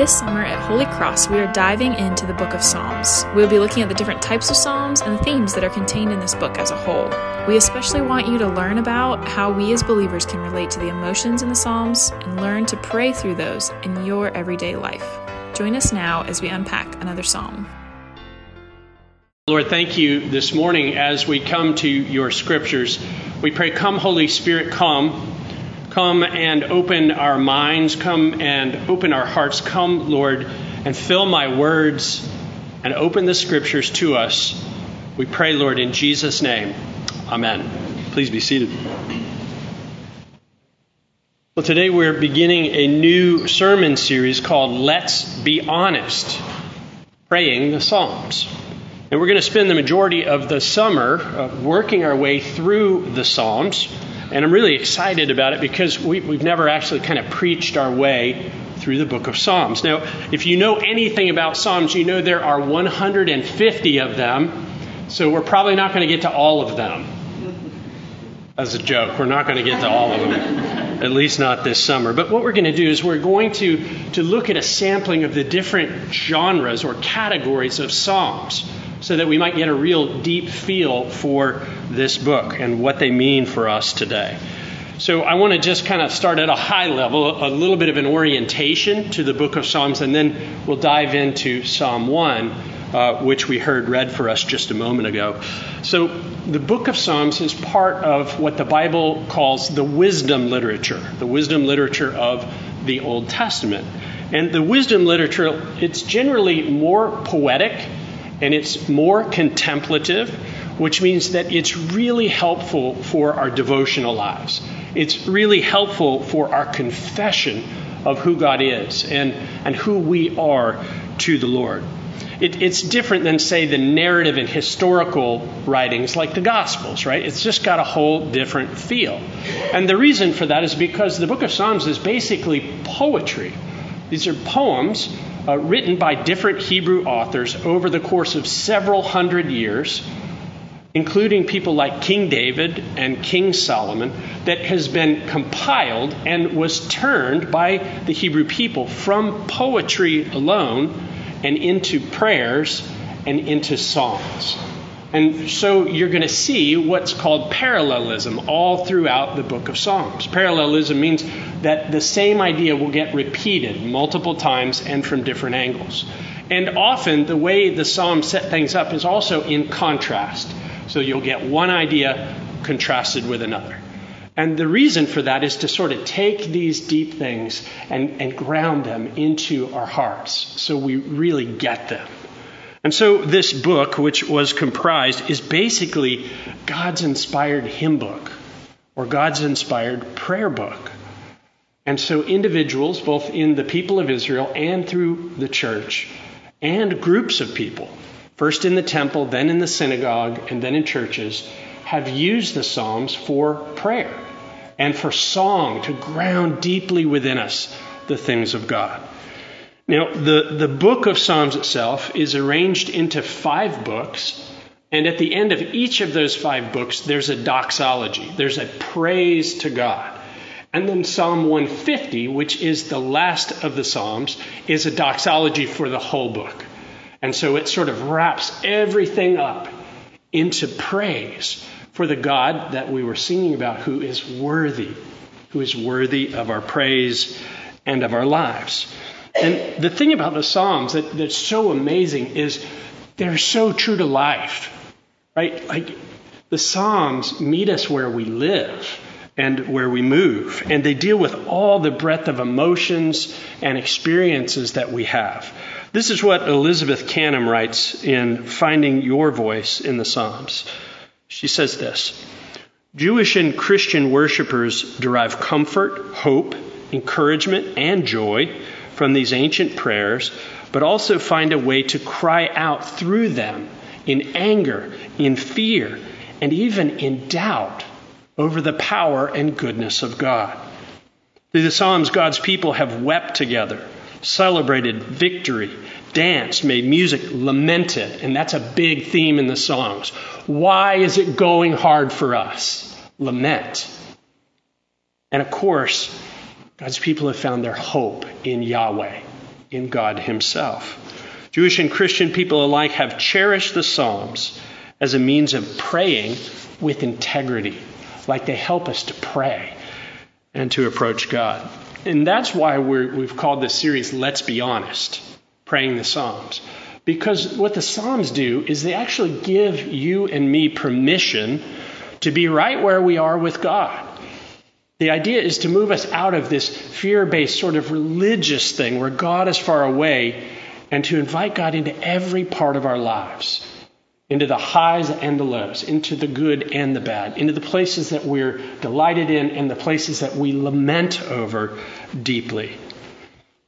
This summer at Holy Cross, we are diving into the book of Psalms. We'll be looking at the different types of Psalms and the themes that are contained in this book as a whole. We especially want you to learn about how we as believers can relate to the emotions in the Psalms and learn to pray through those in your everyday life. Join us now as we unpack another Psalm. Lord, thank you this morning as we come to your scriptures. We pray, Come, Holy Spirit, come. Come and open our minds. Come and open our hearts. Come, Lord, and fill my words and open the scriptures to us. We pray, Lord, in Jesus' name. Amen. Please be seated. Well, today we're beginning a new sermon series called Let's Be Honest Praying the Psalms. And we're going to spend the majority of the summer uh, working our way through the Psalms. And I'm really excited about it because we, we've never actually kind of preached our way through the book of Psalms. Now, if you know anything about Psalms, you know there are 150 of them. So we're probably not going to get to all of them. As a joke, we're not going to get to all of them, at least not this summer. But what we're going to do is we're going to, to look at a sampling of the different genres or categories of Psalms so that we might get a real deep feel for this book and what they mean for us today. So I want to just kind of start at a high level, a little bit of an orientation to the book of Psalms, and then we'll dive into Psalm 1, uh, which we heard read for us just a moment ago. So the book of Psalms is part of what the Bible calls the wisdom literature, the wisdom literature of the Old Testament. And the wisdom literature, it's generally more poetic and it's more contemplative, which means that it's really helpful for our devotional lives. It's really helpful for our confession of who God is and, and who we are to the Lord. It, it's different than, say, the narrative and historical writings like the Gospels, right? It's just got a whole different feel. And the reason for that is because the book of Psalms is basically poetry. These are poems uh, written by different Hebrew authors over the course of several hundred years, including people like King David and King Solomon, that has been compiled and was turned by the Hebrew people from poetry alone and into prayers and into songs. And so you're going to see what's called parallelism all throughout the book of Psalms. Parallelism means that the same idea will get repeated multiple times and from different angles. And often the way the Psalms set things up is also in contrast. So you'll get one idea contrasted with another. And the reason for that is to sort of take these deep things and, and ground them into our hearts so we really get them. And so, this book, which was comprised, is basically God's inspired hymn book or God's inspired prayer book. And so, individuals, both in the people of Israel and through the church, and groups of people, first in the temple, then in the synagogue, and then in churches, have used the Psalms for prayer and for song to ground deeply within us the things of God. Now, the, the book of Psalms itself is arranged into five books, and at the end of each of those five books, there's a doxology, there's a praise to God. And then Psalm 150, which is the last of the Psalms, is a doxology for the whole book. And so it sort of wraps everything up into praise for the God that we were singing about who is worthy, who is worthy of our praise and of our lives. And the thing about the Psalms that, that's so amazing is they're so true to life, right? Like the Psalms meet us where we live and where we move, and they deal with all the breadth of emotions and experiences that we have. This is what Elizabeth Canham writes in Finding Your Voice in the Psalms. She says this Jewish and Christian worshippers derive comfort, hope, encouragement, and joy from these ancient prayers, but also find a way to cry out through them in anger, in fear, and even in doubt over the power and goodness of God. Through the Psalms, God's people have wept together, celebrated victory, danced, made music, lamented, and that's a big theme in the songs. Why is it going hard for us? Lament. And of course, God's people have found their hope in Yahweh, in God Himself. Jewish and Christian people alike have cherished the Psalms as a means of praying with integrity, like they help us to pray and to approach God. And that's why we have called this series Let's Be Honest, Praying the Psalms. Because what the Psalms do is they actually give you and me permission to be right where we are with God. The idea is to move us out of this fear based sort of religious thing where God is far away and to invite God into every part of our lives, into the highs and the lows, into the good and the bad, into the places that we're delighted in and the places that we lament over deeply.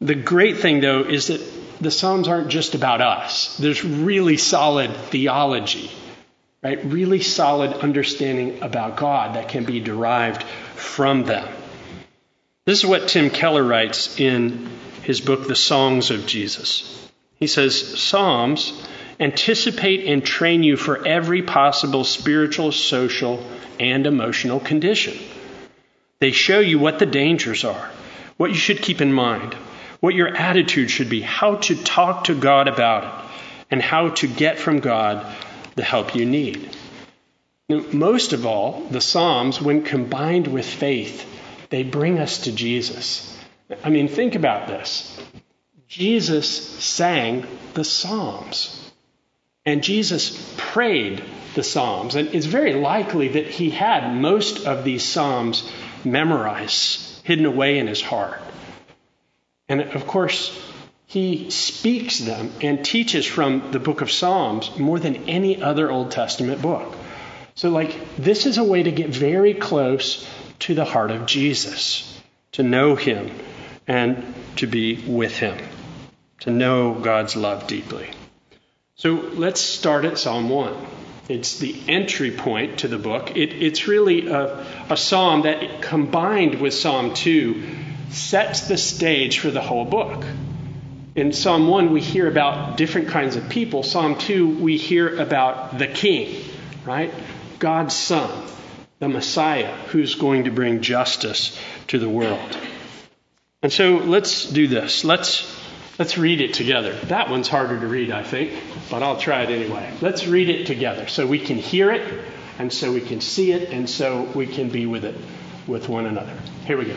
The great thing, though, is that the Psalms aren't just about us. There's really solid theology, right? Really solid understanding about God that can be derived from them. This is what Tim Keller writes in his book, The Songs of Jesus. He says, Psalms anticipate and train you for every possible spiritual, social, and emotional condition. They show you what the dangers are, what you should keep in mind, what your attitude should be, how to talk to God about it, and how to get from God the help you need. Most of all, the Psalms, when combined with faith, they bring us to Jesus. I mean, think about this. Jesus sang the Psalms, and Jesus prayed the Psalms. And it's very likely that he had most of these Psalms memorized, hidden away in his heart. And of course, he speaks them and teaches from the book of Psalms more than any other Old Testament book. So, like, this is a way to get very close to the heart of Jesus, to know him and to be with him, to know God's love deeply. So, let's start at Psalm 1. It's the entry point to the book. It, it's really a, a psalm that, combined with Psalm 2, sets the stage for the whole book. In Psalm 1, we hear about different kinds of people. Psalm 2, we hear about the king, right? God's Son, the Messiah, who's going to bring justice to the world. And so let's do this. Let's let's read it together. That one's harder to read, I think, but I'll try it anyway. Let's read it together so we can hear it and so we can see it and so we can be with it with one another. Here we go.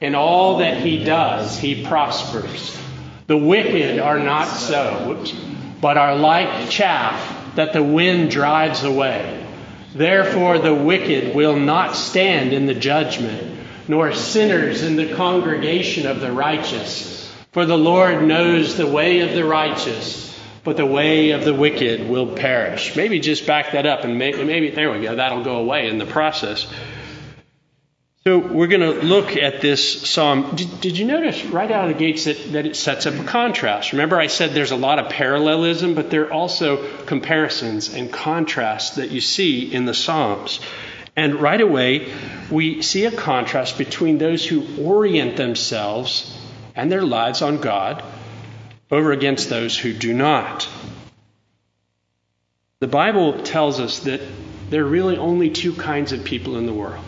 In all that he does, he prospers. The wicked are not so, but are like chaff that the wind drives away. Therefore, the wicked will not stand in the judgment, nor sinners in the congregation of the righteous. For the Lord knows the way of the righteous, but the way of the wicked will perish. Maybe just back that up and maybe, there we go, that'll go away in the process. So we're going to look at this psalm. Did, did, you notice right out of the gates that, that it sets up a contrast? Remember, I said there's a lot of parallelism, but there are also comparisons and contrasts that you see in the Psalms. And right away, we see a contrast between those who orient themselves and their lives on God over against those who do not. The Bible tells us that there are really only two kinds of people in the world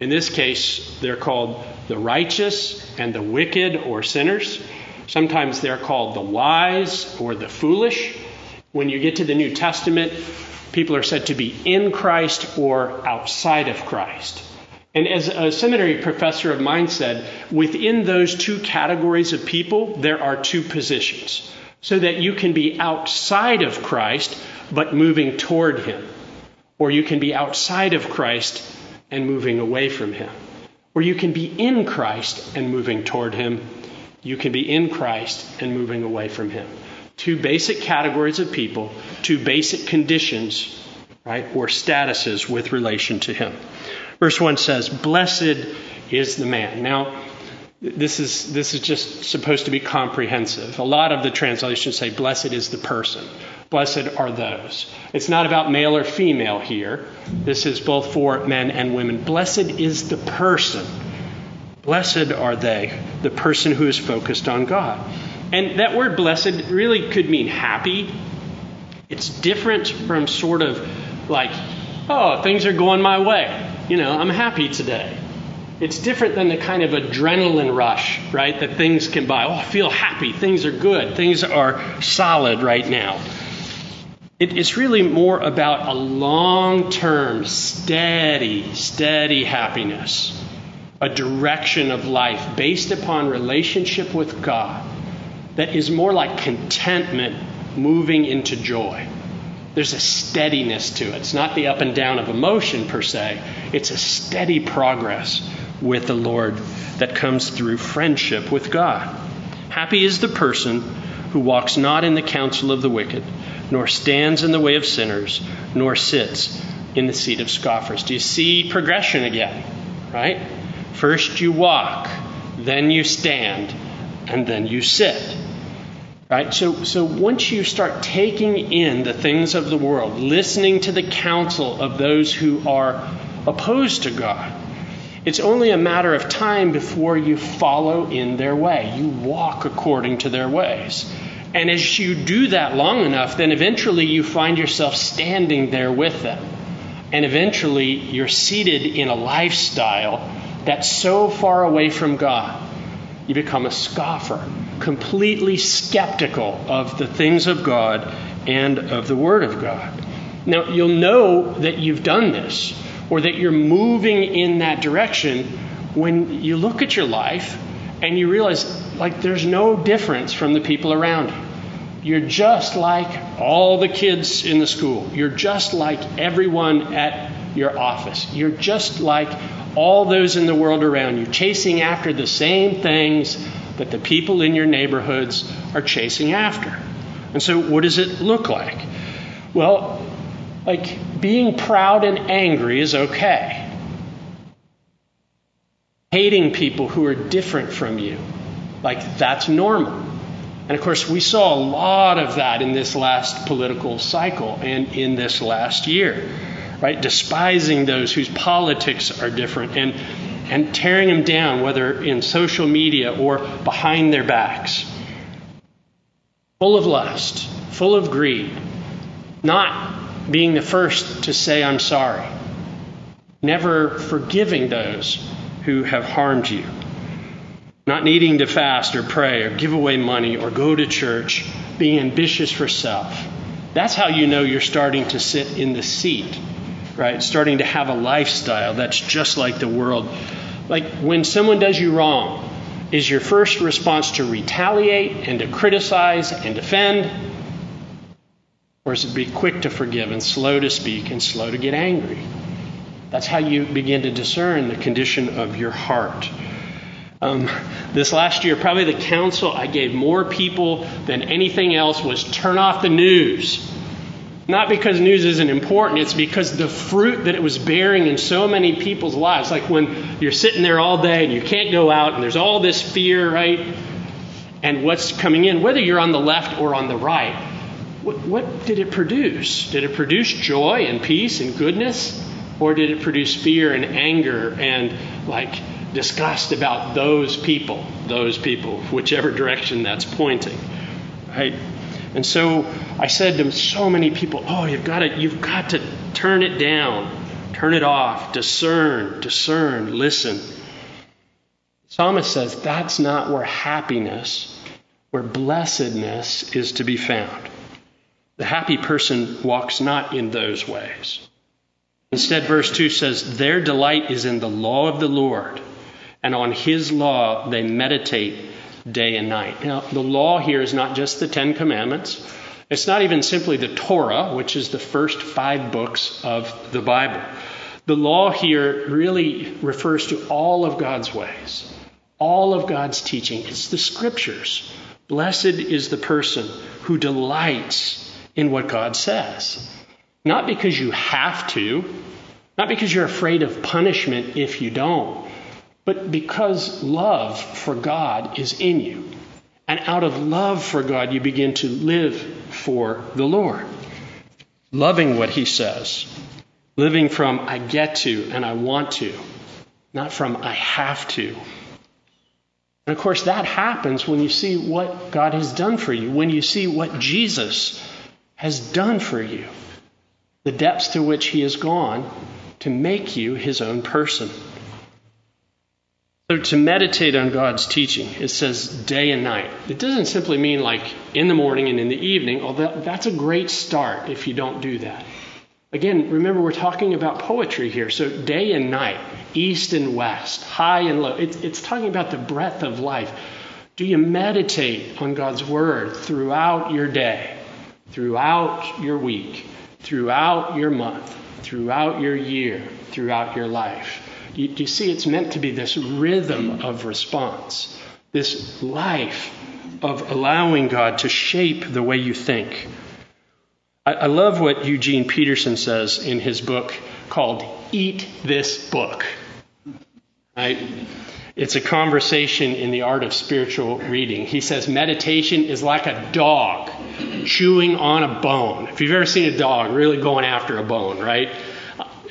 in this case, they're called the righteous and the wicked or sinners. Sometimes they're called the wise or the foolish. When you get to the New Testament, people are said to be in Christ or outside of Christ. And as a seminary professor of mine said, within those two categories of people, there are two positions. So that you can be outside of Christ, but moving toward Him. Or you can be outside of Christ and moving away from Him. Or you can be in Christ and moving toward Him. You can be in Christ and moving away from Him. Two basic categories of people, two basic conditions, right, or statuses with relation to Him. Verse 1 says, Blessed is the man. Now, this is, this is just supposed to be comprehensive. A lot of the translations say, Blessed is the person. Blessed are those. It's not about male or female here. This is both for men and women. Blessed is the person. Blessed are they, the person who is focused on God. And that word blessed really could mean happy. It's different from sort of like, oh, things are going my way. You know, I'm happy today. It's different than the kind of adrenaline rush, right, that things can buy. Oh, I feel happy. Things are good. Things are solid right now. It, it's really more about a long term, steady, steady happiness, a direction of life based upon relationship with God that is more like contentment moving into joy. There's a steadiness to it. It's not the up and down of emotion per se, it's a steady progress with the Lord that comes through friendship with God. Happy is the person who walks not in the counsel of the wicked, nor stands in the way of sinners, nor sits in the seat of scoffers. Do you see progression again? Right? First you walk, then you stand, and then you sit. Right? So, so once you start taking in the things of the world, listening to the counsel of those who are opposed to God, it's only a matter of time before you follow in their way. You walk according to their ways. And as you do that long enough, then eventually you find yourself standing there with them. And eventually you're seated in a lifestyle that's so far away from God. You become a scoffer, completely skeptical of the things of God and of the Word of God. Now, you'll know that you've done this or that you're moving in that direction when you look at your life and you realize like there's no difference from the people around you. You're just like all the kids in the school. You're just like everyone at your office. You're just like all those in the world around you, chasing after the same things that the people in your neighborhoods are chasing after. And so, what does it look like? Well, like being proud and angry is okay. Hating people who are different from you, like that's normal. And of course, we saw a lot of that in this last political cycle and in this last year, right? Despising those whose politics are different and, and tearing them down, whether in social media or behind their backs. Full of lust, full of greed, not being the first to say, I'm sorry, never forgiving those who have harmed you, not needing to fast or pray or give away money or go to church, being ambitious for self. That's how you know you're starting to sit in the seat, right? Starting to have a lifestyle that's just like the world. Like when someone does you wrong, is your first response to retaliate and to criticize and defend? Or is it be quick to forgive and slow to speak and slow to get angry? That's how you begin to discern the condition of your heart. Um, this last year, probably the counsel I gave more people than anything else was turn off the news. Not because news isn't important, it's because the fruit that it was bearing in so many people's lives. Like when you're sitting there all day and you can't go out and there's all this fear, right? And what's coming in, whether you're on the left or on the right, what, what did it produce? Did it produce joy and peace and goodness? Or did it produce fear and anger and like disgust about those people, those people, whichever direction that's pointing? Right? And so I said to so many people, oh, you've got to, you've got to turn it down, turn it off, discern, discern, listen. Psalmist says that's not where happiness, where blessedness is to be found. The happy person walks not in those ways. Instead, verse 2 says, Their delight is in the law of the Lord, and on his law they meditate day and night. Now, the law here is not just the Ten Commandments. It's not even simply the Torah, which is the first five books of the Bible. The law here really refers to all of God's ways, all of God's teaching. It's the scriptures. Blessed is the person who delights in what God says. Not because you have to, not because you're afraid of punishment if you don't, but because love for God is in you. And out of love for God, you begin to live for the Lord, loving what He says, living from I get to and I want to, not from I have to. And of course, that happens when you see what God has done for you, when you see what Jesus has done for you, the depths to which He has gone to make you His own person. So to meditate on God's teaching, it says day and night. It doesn't simply mean like in the morning and in the evening, although that's a great start if you don't do that. Again, remember we're talking about poetry here. So day and night, east and west, high and low. It's, it's talking about the breadth of life. Do you meditate on God's word throughout your day, throughout your week, throughout your month, throughout your year, throughout your life? You, you see, it's meant to be this rhythm of response, this life of allowing God to shape the way you think. I, I love what Eugene Peterson says in his book called Eat This Book. I, it's a conversation in the art of spiritual reading. He says meditation is like a dog chewing on a bone. If you've ever seen a dog really going after a bone, right?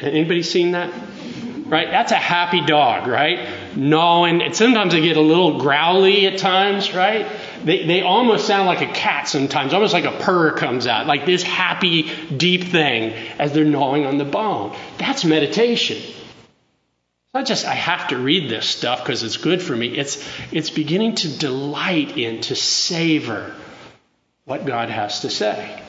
Anybody seen that? Right? That's a happy dog, right? Gnawing. And sometimes they get a little growly at times, right? They, they almost sound like a cat sometimes, almost like a purr comes out, like this happy, deep thing as they're gnawing on the bone. That's meditation. It's not just I have to read this stuff because it's good for me. It's, it's beginning to delight in, to savor what God has to say.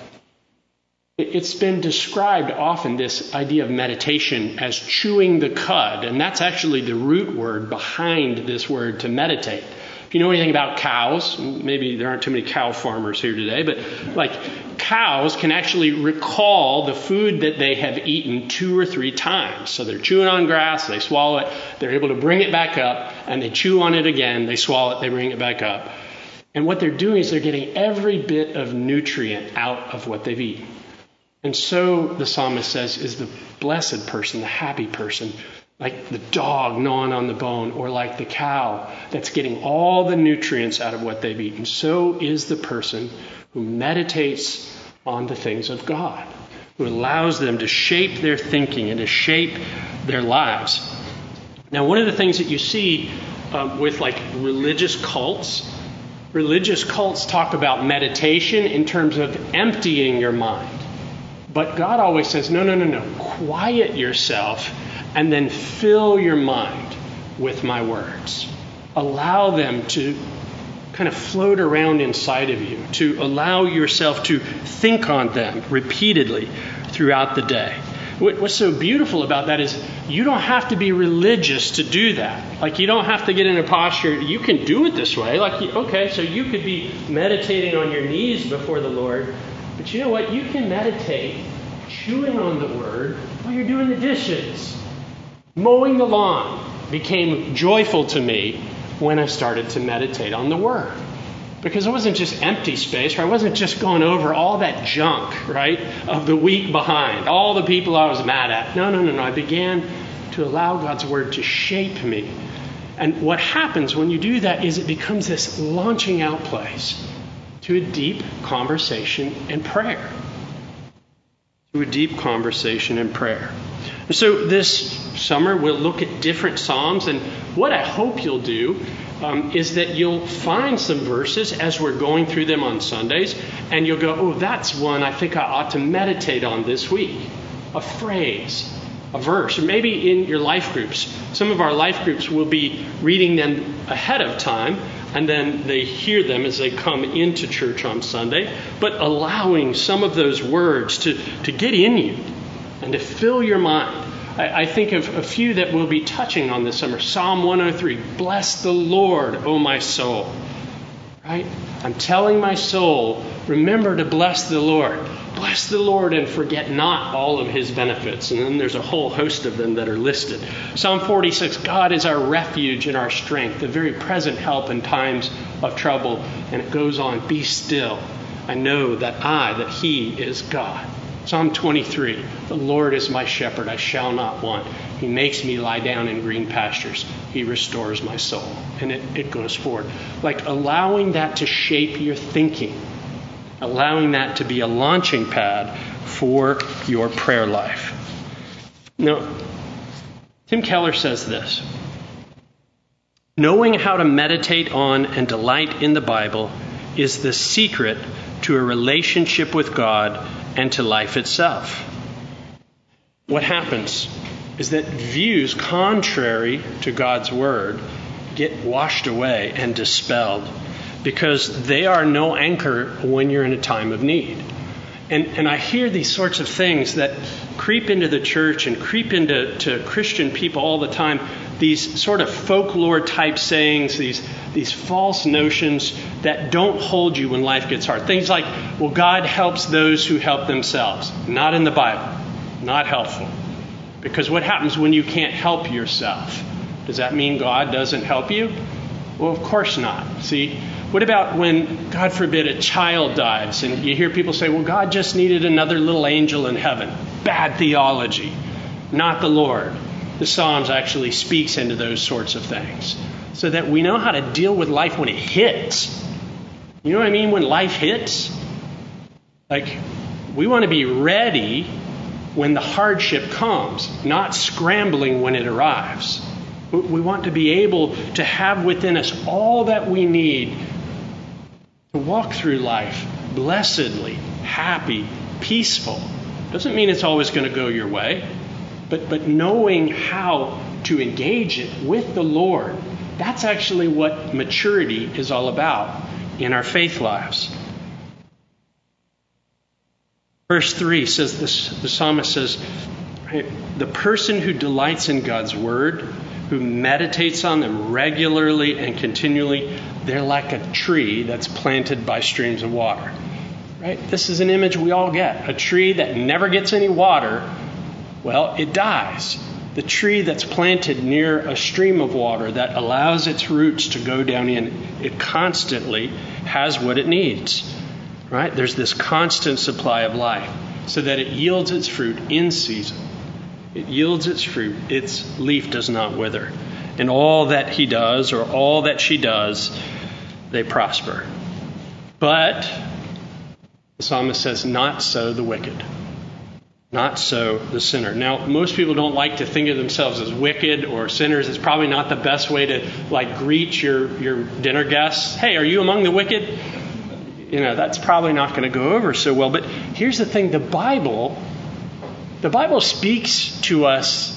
It's been described often, this idea of meditation, as chewing the cud, and that's actually the root word behind this word to meditate. If you know anything about cows, maybe there aren't too many cow farmers here today, but like cows can actually recall the food that they have eaten two or three times. So they're chewing on grass, they swallow it, they're able to bring it back up, and they chew on it again, they swallow it, they bring it back up. And what they're doing is they're getting every bit of nutrient out of what they've eaten. And so the psalmist says is the blessed person, the happy person, like the dog gnawing on the bone, or like the cow that's getting all the nutrients out of what they've eaten. So is the person who meditates on the things of God, who allows them to shape their thinking and to shape their lives. Now, one of the things that you see um, with like religious cults, religious cults talk about meditation in terms of emptying your mind but God always says, no, no, no, no. Quiet yourself and then fill your mind with my words. Allow them to kind of float around inside of you, to allow yourself to think on them repeatedly throughout the day. What's so beautiful about that is you don't have to be religious to do that. Like, you don't have to get in a posture. You can do it this way. Like, okay, so you could be meditating on your knees before the Lord you know what? You can meditate chewing on the word while you're doing the dishes. Mowing the lawn became joyful to me when I started to meditate on the word. Because it wasn't just empty space, right? I wasn't just going over all that junk, right, of the week behind, all the people I was mad at. No, no, no, no. I began to allow God's word to shape me. And what happens when you do that is it becomes this launching out place to a deep conversation and prayer. To a deep conversation and prayer. So this summer we'll look at different Psalms, and what I hope you'll do um, is that you'll find some verses as we're going through them on Sundays, and you'll go, oh, that's one I think I ought to meditate on this week. A phrase, a verse, or maybe in your life groups. Some of our life groups will be reading them ahead of time and then they hear them as they come into church on Sunday, but allowing some of those words to, to get in you and to fill your mind. I, I think of a few that we'll be touching on this summer. Psalm 103 Bless the Lord, O my soul. Right? I'm telling my soul, remember to bless the Lord. Bless the Lord and forget not all of his benefits. And then there's a whole host of them that are listed. Psalm 46 God is our refuge and our strength, the very present help in times of trouble. And it goes on Be still. I know that I, that he is God. Psalm 23 The Lord is my shepherd, I shall not want. He makes me lie down in green pastures. He restores my soul. And it, it goes forward. Like allowing that to shape your thinking, allowing that to be a launching pad for your prayer life. Now, Tim Keller says this Knowing how to meditate on and delight in the Bible is the secret to a relationship with God and to life itself. What happens is that views contrary to God's Word get washed away and dispelled because they are no anchor when you're in a time of need. And, and I hear these sorts of things that creep into the church and creep into to Christian people all the time. These sort of folklore type sayings, these, these false notions that don't hold you when life gets hard. Things like, well, God helps those who help themselves. Not in the Bible. Not helpful. Because what happens when you can't help yourself? Does that mean God doesn't help you? Well, of course not. See, what about when, God forbid, a child dies and you hear people say, well, God just needed another little angel in heaven? Bad theology, not the Lord. The Psalms actually speaks into those sorts of things so that we know how to deal with life when it hits. You know what I mean? When life hits? Like, we want to be ready when the hardship comes, not scrambling when it arrives. We want to be able to have within us all that we need walk through life blessedly, happy, peaceful. Doesn't mean it's always going to go your way, but, but knowing how to engage it with the Lord, that's actually what maturity is all about in our faith lives. Verse 3 says this the psalmist says, The person who delights in God's word, who meditates on them regularly and continually, they're like a tree that's planted by streams of water. Right? This is an image we all get. A tree that never gets any water, well, it dies. The tree that's planted near a stream of water that allows its roots to go down in, it constantly has what it needs. Right? There's this constant supply of life so that it yields its fruit in season. It yields its fruit, its leaf does not wither. And all that he does or all that she does they prosper. But the psalmist says, Not so the wicked. Not so the sinner. Now, most people don't like to think of themselves as wicked or sinners. It's probably not the best way to like greet your, your dinner guests. Hey, are you among the wicked? You know, that's probably not going to go over so well. But here's the thing the Bible, the Bible speaks to us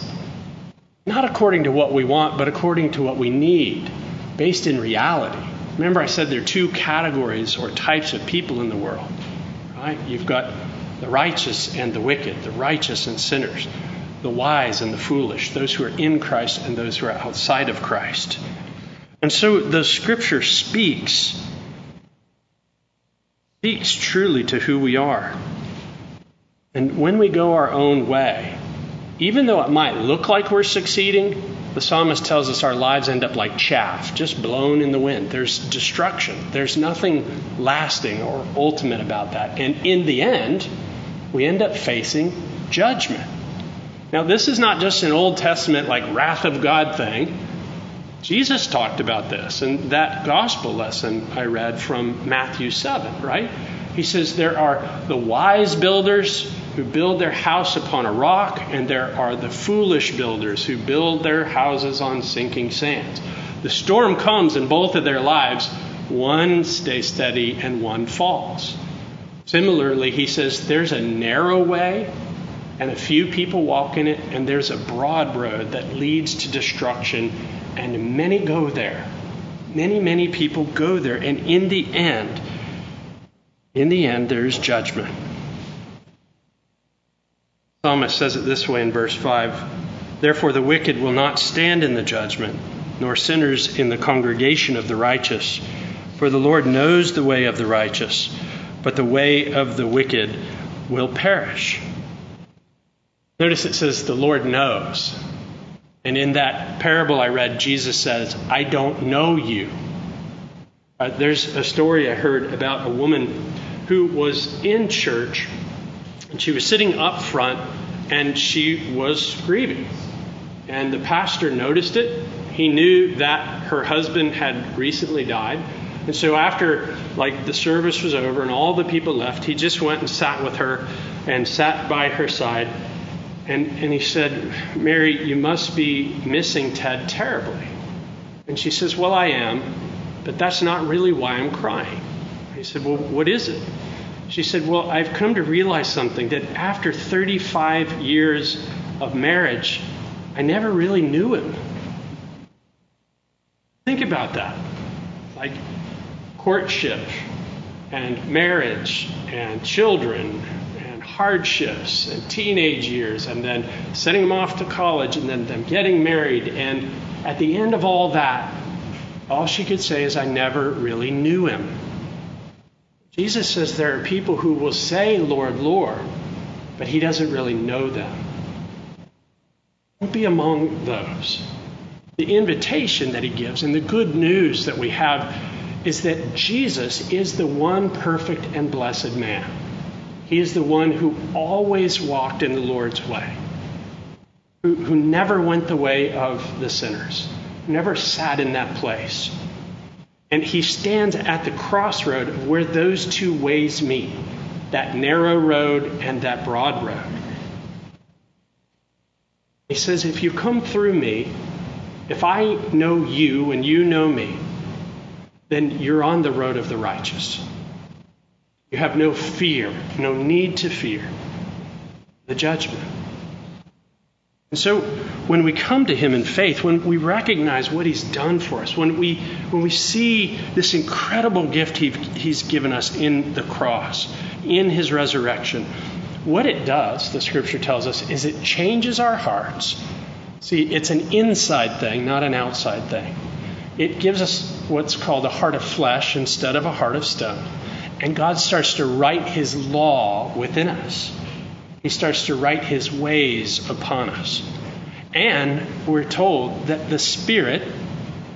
not according to what we want, but according to what we need, based in reality. Remember, I said there are two categories or types of people in the world. Right? You've got the righteous and the wicked, the righteous and sinners, the wise and the foolish, those who are in Christ and those who are outside of Christ. And so the scripture speaks speaks truly to who we are. And when we go our own way, even though it might look like we're succeeding, the psalmist tells us our lives end up like chaff, just blown in the wind. There's destruction. There's nothing lasting or ultimate about that. And in the end, we end up facing judgment. Now, this is not just an Old Testament, like wrath of God thing. Jesus talked about this in that gospel lesson I read from Matthew 7, right? He says there are the wise builders who build their house upon a rock, and there are the foolish builders who build their houses on sinking sands. The storm comes in both of their lives. One stays steady and one falls. Similarly, he says there's a narrow way and a few people walk in it, and there's a broad road that leads to destruction, and many go there. Many, many people go there, and in the end, in the end, there's judgment. Psalmist says it this way in verse 5 Therefore, the wicked will not stand in the judgment, nor sinners in the congregation of the righteous. For the Lord knows the way of the righteous, but the way of the wicked will perish. Notice it says, The Lord knows. And in that parable I read, Jesus says, I don't know you. Uh, there's a story I heard about a woman who was in church And she was sitting up front and she was grieving. And the pastor noticed it. He knew that her husband had recently died. And so after like the service was over and all the people left, he just went and sat with her and sat by her side. And, and he said, Mary, you must be missing Ted terribly. And she says, Well, I am, but that's not really why I'm crying. He said, Well, what is it? She said, Well, I've come to realize something that after 35 years of marriage, I never really knew him. Think about that. Like courtship and marriage and children and hardships and teenage years and then sending them off to college and then them getting married. And at the end of all that, all she could say is, I never really knew him. Jesus says there are people who will say, Lord, Lord, but he doesn't really know them. Don't be among those. The invitation that he gives and the good news that we have is that Jesus is the one perfect and blessed man. He is the one who always walked in the Lord's way, who, who never went the way of the sinners, never sat in that place. And he stands at the crossroad of where those two ways meet that narrow road and that broad road. He says, If you come through me, if I know you and you know me, then you're on the road of the righteous. You have no fear, no need to fear the judgment. And so when we come to him in faith, when we recognize what he's done for us, when we, when we see this incredible gift he, he's given us in the cross, in his resurrection, what it does, the scripture tells us, is it changes our hearts. See, it's an inside thing, not an outside thing. It gives us what's called a heart of flesh instead of a heart of stone. And God starts to write his law within us. He starts to write his ways upon us. And we're told that the Spirit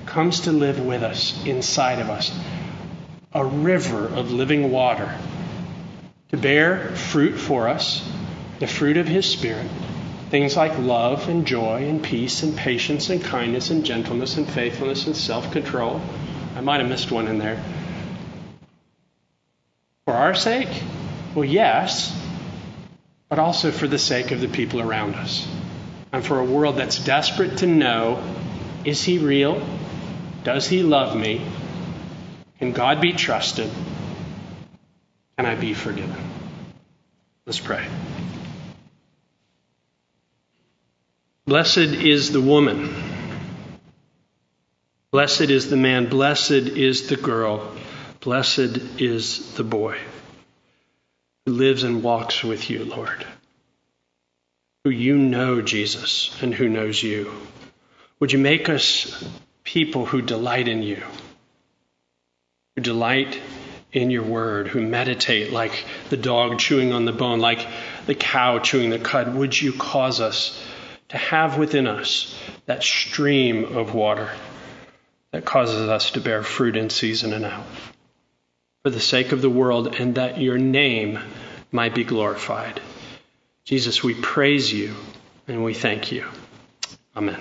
comes to live with us, inside of us, a river of living water to bear fruit for us, the fruit of his Spirit. Things like love and joy and peace and patience and kindness and gentleness and faithfulness and self control. I might have missed one in there. For our sake? Well, yes, but also for the sake of the people around us. And for a world that's desperate to know is he real? Does he love me? Can God be trusted? Can I be forgiven? Let's pray. Blessed is the woman. Blessed is the man. Blessed is the girl. Blessed is the boy who lives and walks with you, Lord, who you know, Jesus, and who knows you. Would you make us people who delight in you, who delight in your word, who meditate like the dog chewing on the bone, like the cow chewing the cud? Would you cause us to have within us that stream of water that causes us to bear fruit in season and out? For the sake of the world and that your name might be glorified. Jesus, we praise you and we thank you. Amen.